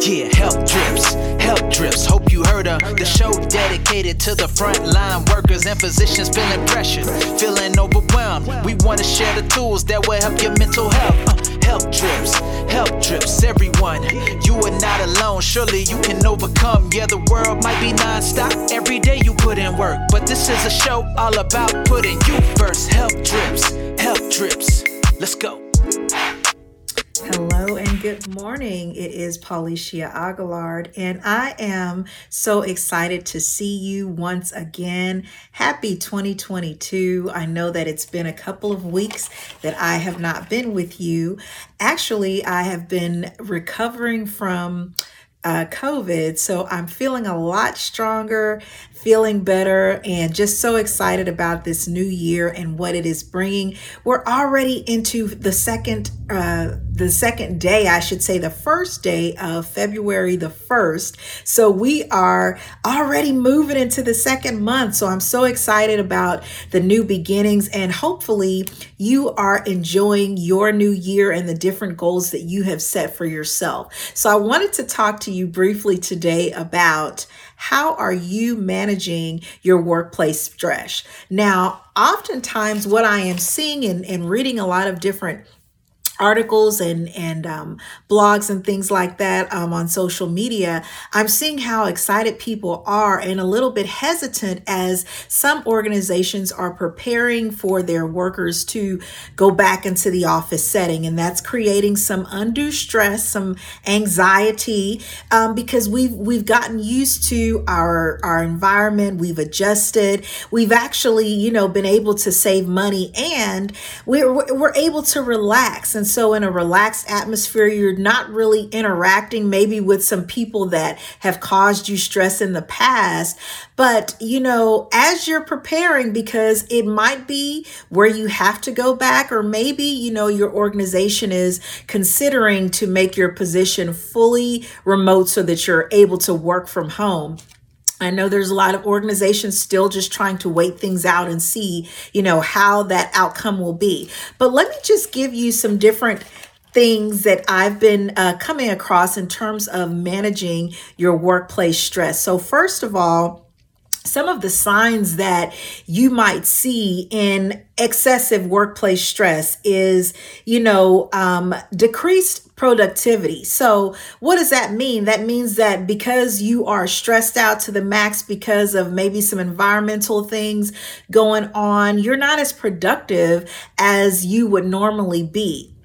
Yeah, Health Drips, Health Drips. Hope you heard her. The show dedicated to the frontline workers and physicians feeling pressured, feeling overwhelmed. We want to share the tools that will help your mental health. Uh, Health Drips, Health Drips, everyone. You are not alone. Surely you can overcome. Yeah, the world might be non-stop. Every day you put in work, but this is a show all about putting you first. Health Drips, Health Drips. Let's go. Good morning. It is Paulicia Aguilard, and I am so excited to see you once again. Happy 2022. I know that it's been a couple of weeks that I have not been with you. Actually, I have been recovering from uh, COVID. So I'm feeling a lot stronger, feeling better, and just so excited about this new year and what it is bringing. We're already into the second, uh, the second day, I should say, the first day of February the 1st. So we are already moving into the second month. So I'm so excited about the new beginnings, and hopefully you are enjoying your new year and the different goals that you have set for yourself. So I wanted to talk to you briefly today about how are you managing your workplace stress? Now, oftentimes what I am seeing and, and reading a lot of different articles and and um, blogs and things like that um, on social media i'm seeing how excited people are and a little bit hesitant as some organizations are preparing for their workers to go back into the office setting. And that's creating some undue stress some anxiety um, because we've we've gotten used to our our environment. We've adjusted. We've actually you know been able to save money and we're we're able to relax. And so in a relaxed atmosphere, you're not really interacting maybe with some people that have caused you stress in the past. But, you know, as you're preparing, because it might be where you have to go back, or maybe, you know, your organization is considering to make your position fully remote so that you're able to work from home. I know there's a lot of organizations still just trying to wait things out and see, you know, how that outcome will be. But let me just give you some different things that I've been uh, coming across in terms of managing your workplace stress. So, first of all, some of the signs that you might see in excessive workplace stress is, you know, um, decreased productivity. So, what does that mean? That means that because you are stressed out to the max because of maybe some environmental things going on, you're not as productive as you would normally be.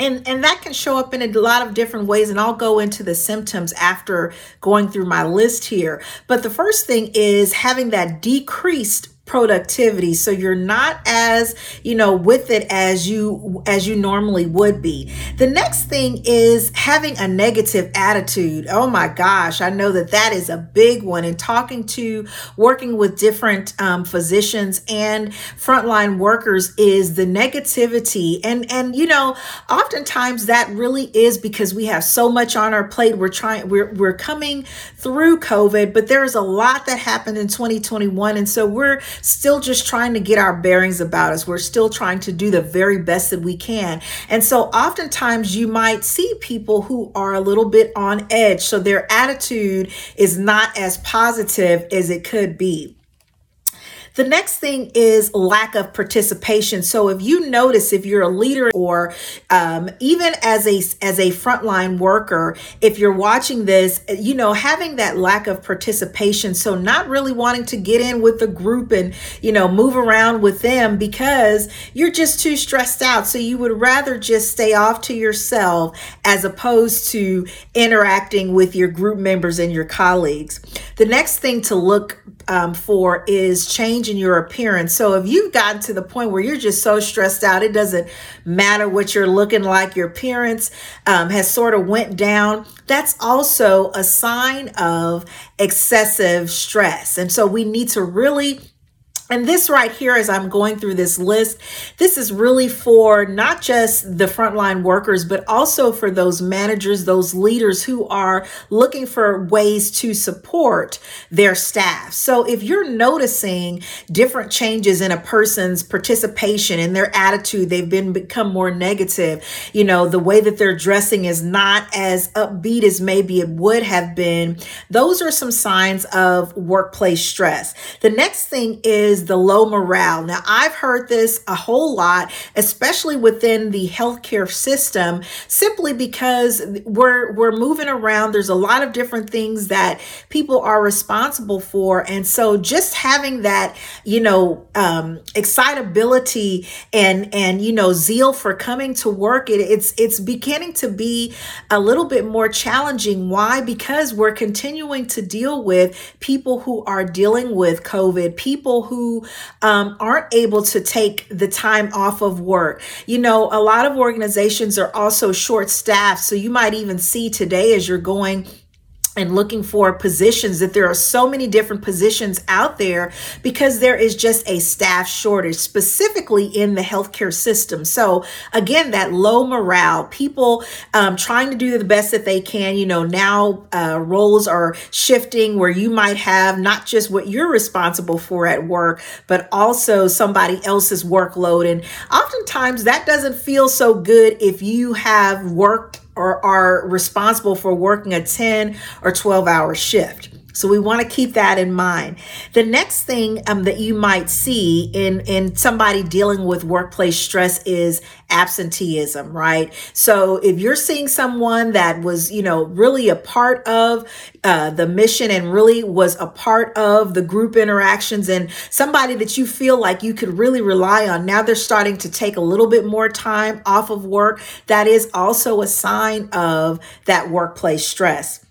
And, and that can show up in a lot of different ways and i'll go into the symptoms after going through my list here. But the first thing is having that decreased productivity. So you're not as you know with it as you as you normally would be. The next thing is having a negative attitude. Oh my gosh i know that that is a big one. And talking to working with different um, physicians and frontline workers is the negativity. And and you know oftentimes that really is because we have so much on our plate. We're trying we're, we're coming through covid but there's a lot that happened in 2021 and so we're still just trying to get our bearings about us. We're still trying to do the very best that we can. And so oftentimes you might see people who are a little bit on edge. So their attitude is not as positive as it could be. The next thing is lack of participation. So if you notice, if you're a leader or um, even as a as a frontline worker, if you're watching this, you know having that lack of participation. So not really wanting to get in with the group and you know move around with them because you're just too stressed out. So you would rather just stay off to yourself as opposed to interacting with your group members and your colleagues. The next thing to look um, for is change in your appearance. So if you've gotten to the point where you're just so stressed out, it doesn't matter what you're looking like, your appearance um, has sort of went down. That's also a sign of excessive stress. And so we need to really And this right here, as I'm going through this list, this is really for not just the frontline workers, but also for those managers, those leaders who are looking for ways to support their staff. So if you're noticing different changes in a person's participation in their attitude, they've been become more negative, you know, the way that they're dressing is not as upbeat as maybe it would have been. Those are some signs of workplace stress. The next thing is is the low morale. Now, I've heard this a whole lot, especially within the healthcare system, simply because we're we're moving around. There's a lot of different things that people are responsible for, and so just having that, you know, um, excitability and and you know zeal for coming to work, it, it's it's beginning to be a little bit more challenging. Why? Because we're continuing to deal with people who are dealing with COVID, people um, aren't able to take the time off of work. You know, a lot of organizations are also short staffed. So you might even see today as you're going and looking for positions that there are so many different positions out there because there is just a staff shortage specifically in the healthcare system. So again that low morale people um, trying to do the best that they can you know now uh, roles are shifting where you might have not just what you're responsible for at work but also somebody else's workload. And oftentimes that doesn't feel so good if you have worked or are responsible for working a 10 or 12 hour shift. So we want to keep that in mind. The next thing um, that you might see in in somebody dealing with workplace stress is absenteeism, right? So if you're seeing someone that was, you know, really a part of uh, the mission and really was a part of the group interactions and somebody that you feel like you could really rely on, now they're starting to take a little bit more time off of work. That is also a sign of that workplace stress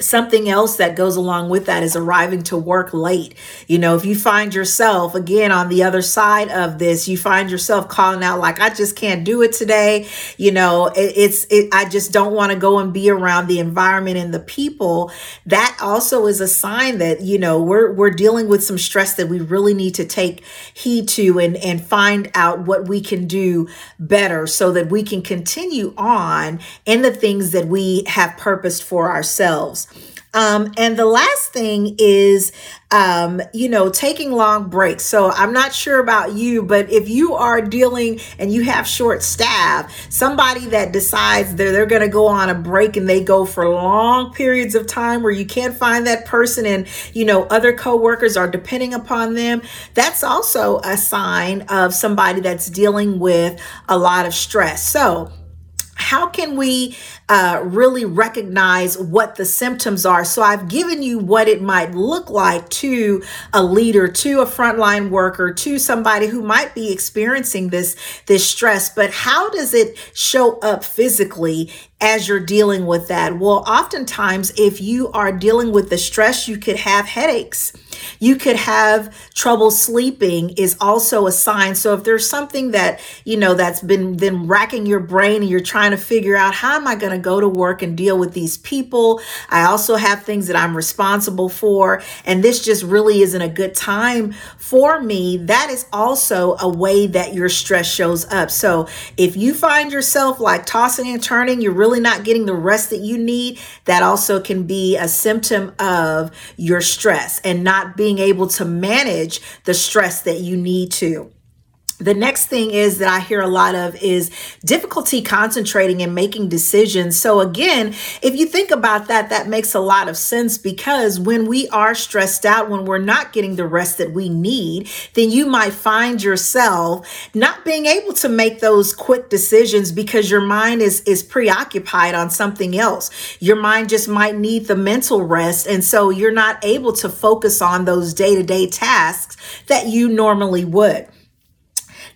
something else that goes along with that is arriving to work late. You know, if you find yourself again on the other side of this, you find yourself calling out like I just can't do it today. You know, it, it's it, I just don't want to go and be around the environment and the people. That also is a sign that, you know, we're we're dealing with some stress that we really need to take heed to and and find out what we can do better so that we can continue on in the things that we have purposed for ourselves. Um, and the last thing is, um, you know, taking long breaks. So I'm not sure about you, but if you are dealing and you have short staff, somebody that decides they're, they're going to go on a break and they go for long periods of time where you can't find that person and, you know, other coworkers are depending upon them, that's also a sign of somebody that's dealing with a lot of stress. So, how can we uh, really recognize what the symptoms are? So I've given you what it might look like to a leader, to a frontline worker, to somebody who might be experiencing this this stress. But how does it show up physically as you're dealing with that? Well, oftentimes, if you are dealing with the stress, you could have headaches. You could have trouble sleeping is also a sign. So if there's something that, you know, that's been then racking your brain and you're trying to figure out how am I going to go to work and deal with these people? I also have things that I'm responsible for and this just really isn't a good time for me. That is also a way that your stress shows up. So if you find yourself like tossing and turning, you're really not getting the rest that you need, that also can be a symptom of your stress and not being able to manage the stress that you need to. The next thing is that I hear a lot of is difficulty concentrating and making decisions. So, again, if you think about that, that makes a lot of sense because when we are stressed out, when we're not getting the rest that we need, then you might find yourself not being able to make those quick decisions because your mind is, is preoccupied on something else. Your mind just might need the mental rest. And so you're not able to focus on those day to day tasks that you normally would.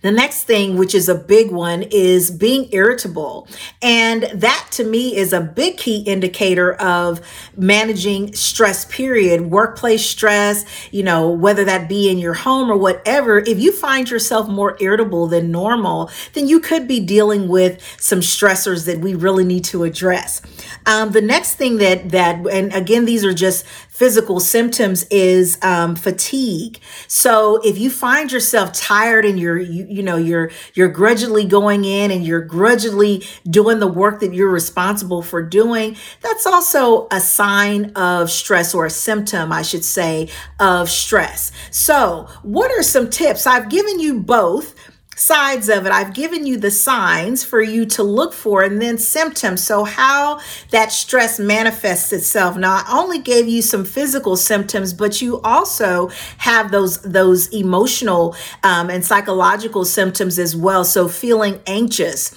The next thing, which is a big one, is being irritable. And that to me is a big key indicator of managing stress, period. Workplace stress, you know, whether that be in your home or whatever. If you find yourself more irritable than normal, then you could be dealing with some stressors that we really need to address. Um, the next thing that, that, and again, these are just physical symptoms is um, fatigue. So if you find yourself tired and you're you, you know you're you're grudgingly going in and you're grudgingly doing the work that you're responsible for doing, that's also a sign of stress or a symptom, I should say, of stress. So, what are some tips? I've given you both sides of it. I've given you the signs for you to look for and then symptoms. So how that stress manifests itself. Now, I only gave you some physical symptoms, but you also have those those emotional um, and psychological symptoms as well. So feeling anxious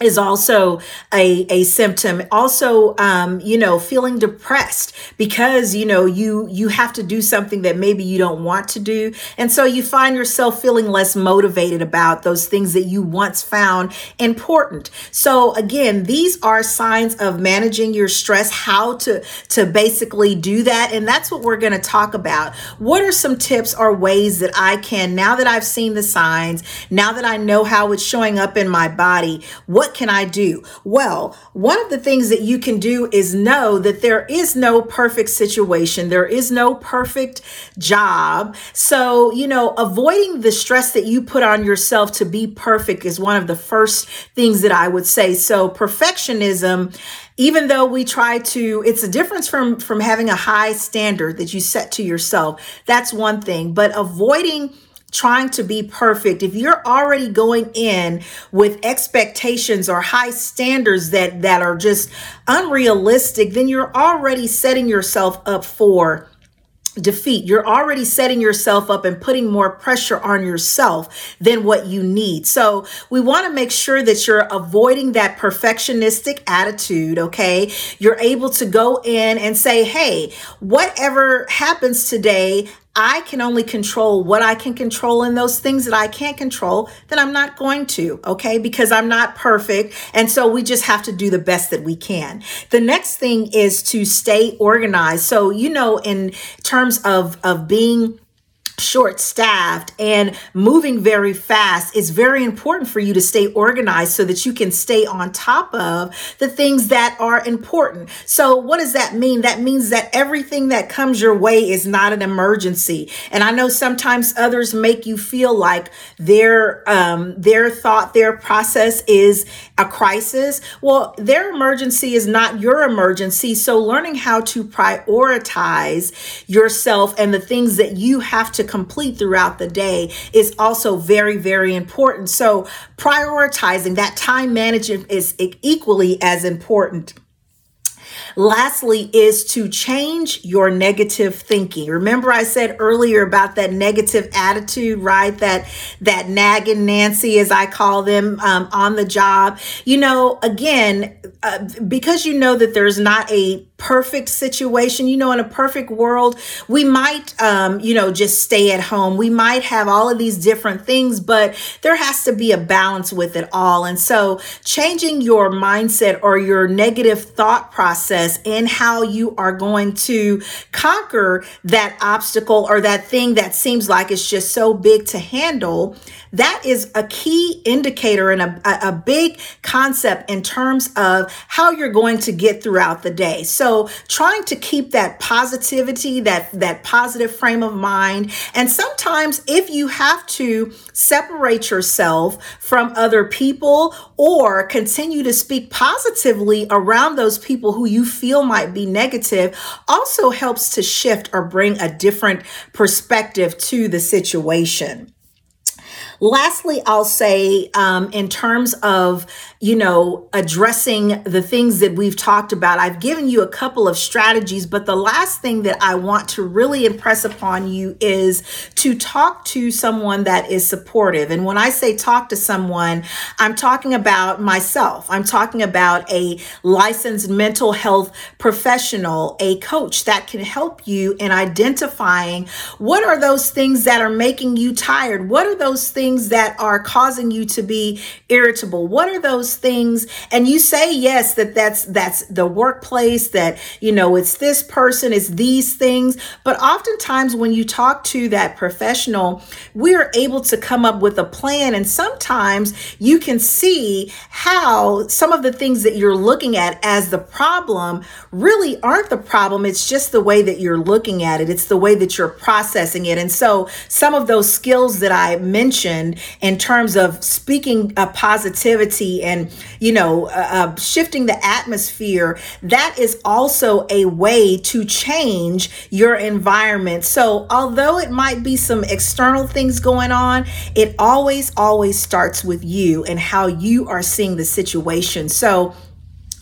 is also a, a symptom. Also um, you know feeling depressed because you know you you have to do something that maybe you don't want to do. And so you find yourself feeling less motivated about those things that you once found important. So again these are signs of managing your stress how to to basically do that. And that's what we're going to talk about. What are some tips or ways that i can now that i've seen the signs now that i know how it's showing up in my body what what can I do? Well, one of the things that you can do is know that there is no perfect situation, there is no perfect job. So, you know, avoiding the stress that you put on yourself to be perfect is one of the first things that I would say. So, perfectionism even though we try to it's a difference from from having a high standard that you set to yourself that's one thing but avoiding trying to be perfect, if you're already going in with expectations or high standards that that are just unrealistic, then you're already setting yourself up for defeat. You're already setting yourself up and putting more pressure on yourself than what you need. So, we want to make sure that you're avoiding that perfectionistic attitude, okay? You're able to go in and say, "Hey, whatever happens today, I can only control what I can control and those things that I can't control, then I'm not going to, okay? Because I'm not perfect. And so we just have to do the best that we can. The next thing is to stay organized. So, you know, in terms of, of being short staffed and moving very fast, it's very important for you to stay organized so that you can stay on top of the things that are important. So, what does that mean? That means that everything that comes your way is not an emergency. And I know sometimes others make you feel like their um, their thought, their process is a crisis. Well, their emergency is not your emergency. So, learning how to prioritize yourself and the things that you have to complete throughout the day is also very, very important. So, prioritizing that time management is equally as important. Lastly, is to change your negative thinking. Remember, I said earlier about that negative attitude, right? That that nagging Nancy, as I call them, um, on the job. You know, again, uh, because you know that there's not a perfect situation. You know, in a perfect world, we might, um, you know, just stay at home. We might have all of these different things, but there has to be a balance with it all. And so, changing your mindset or your negative thought process in how you are going to conquer that obstacle or that thing that seems like it's just so big to handle that is a key indicator and a, a big concept in terms of how you're going to get throughout the day. So trying to keep that positivity, that, that positive frame of mind. And sometimes if you have to separate yourself from other people or continue to speak positively around those people who you feel might be negative also helps to shift or bring a different perspective to the situation. Lastly, I'll say um, in terms of you know, addressing the things that we've talked about. I've given you a couple of strategies, but the last thing that I want to really impress upon you is to talk to someone that is supportive. And when I say talk to someone, I'm talking about myself. I'm talking about a licensed mental health professional, a coach that can help you in identifying what are those things that are making you tired? What are those things that are causing you to be irritable? What are those those things. And you say yes that that's that's the workplace that you know it's this person it's these things. But oftentimes when you talk to that professional we are able to come up with a plan. And sometimes you can see how some of the things that you're looking at as the problem really aren't the problem. It's just the way that you're looking at it. It's the way that you're processing it. And so some of those skills that I mentioned in terms of speaking positivity and you know uh, uh, shifting the atmosphere that is also a way to change your environment. So although it might be some external things going on it always always starts with you and how you are seeing the situation. So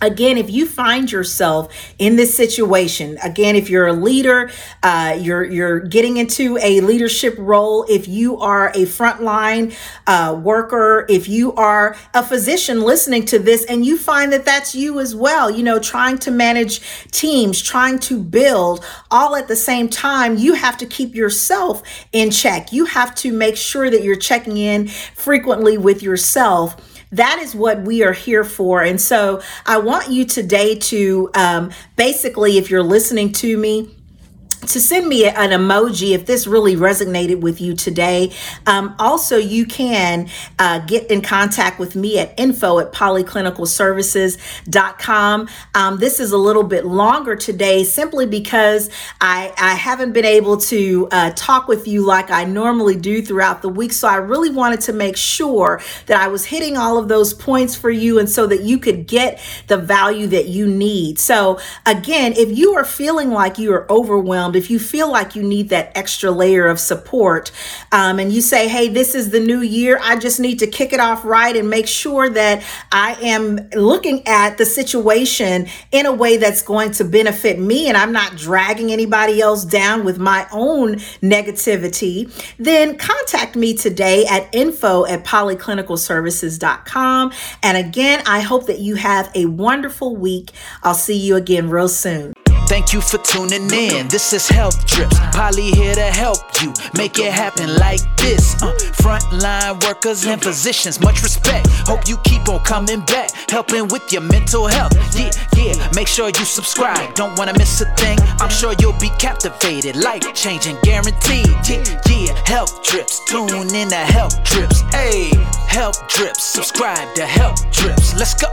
again if you find yourself in this situation again if you're a leader uh, you're you're getting into a leadership role if you are a frontline uh, worker if you are a physician listening to this and you find that that's you as well you know trying to manage teams trying to build all at the same time you have to keep yourself in check. You have to make sure that you're checking in frequently with yourself that is what we are here for. And so I want you today to um, basically, if you're listening to me, to send me an emoji if this really resonated with you today. Um, also, you can uh, get in contact with me at info at polyclinicalservices.com. Um, this is a little bit longer today simply because I, I haven't been able to uh, talk with you like I normally do throughout the week. So I really wanted to make sure that I was hitting all of those points for you and so that you could get the value that you need. So, again, if you are feeling like you are overwhelmed, if you feel like you need that extra layer of support um, and you say, hey, this is the new year, I just need to kick it off right and make sure that I am looking at the situation in a way that's going to benefit me and I'm not dragging anybody else down with my own negativity, then contact me today at info at polyclinicalservices.com. And again, I hope that you have a wonderful week. I'll see you again real soon. Thank you for tuning in. This is Health Drips. Polly here to help you make it happen like this. Uh, frontline workers and physicians, much respect. Hope you keep on coming back, helping with your mental health. Yeah, yeah. Make sure you subscribe. Don't wanna miss a thing. I'm sure you'll be captivated, life changing, guaranteed. Yeah, yeah. Health Drips. Tune in to Health Drips. Hey, Health Drips. Subscribe to Health Drips. Let's go.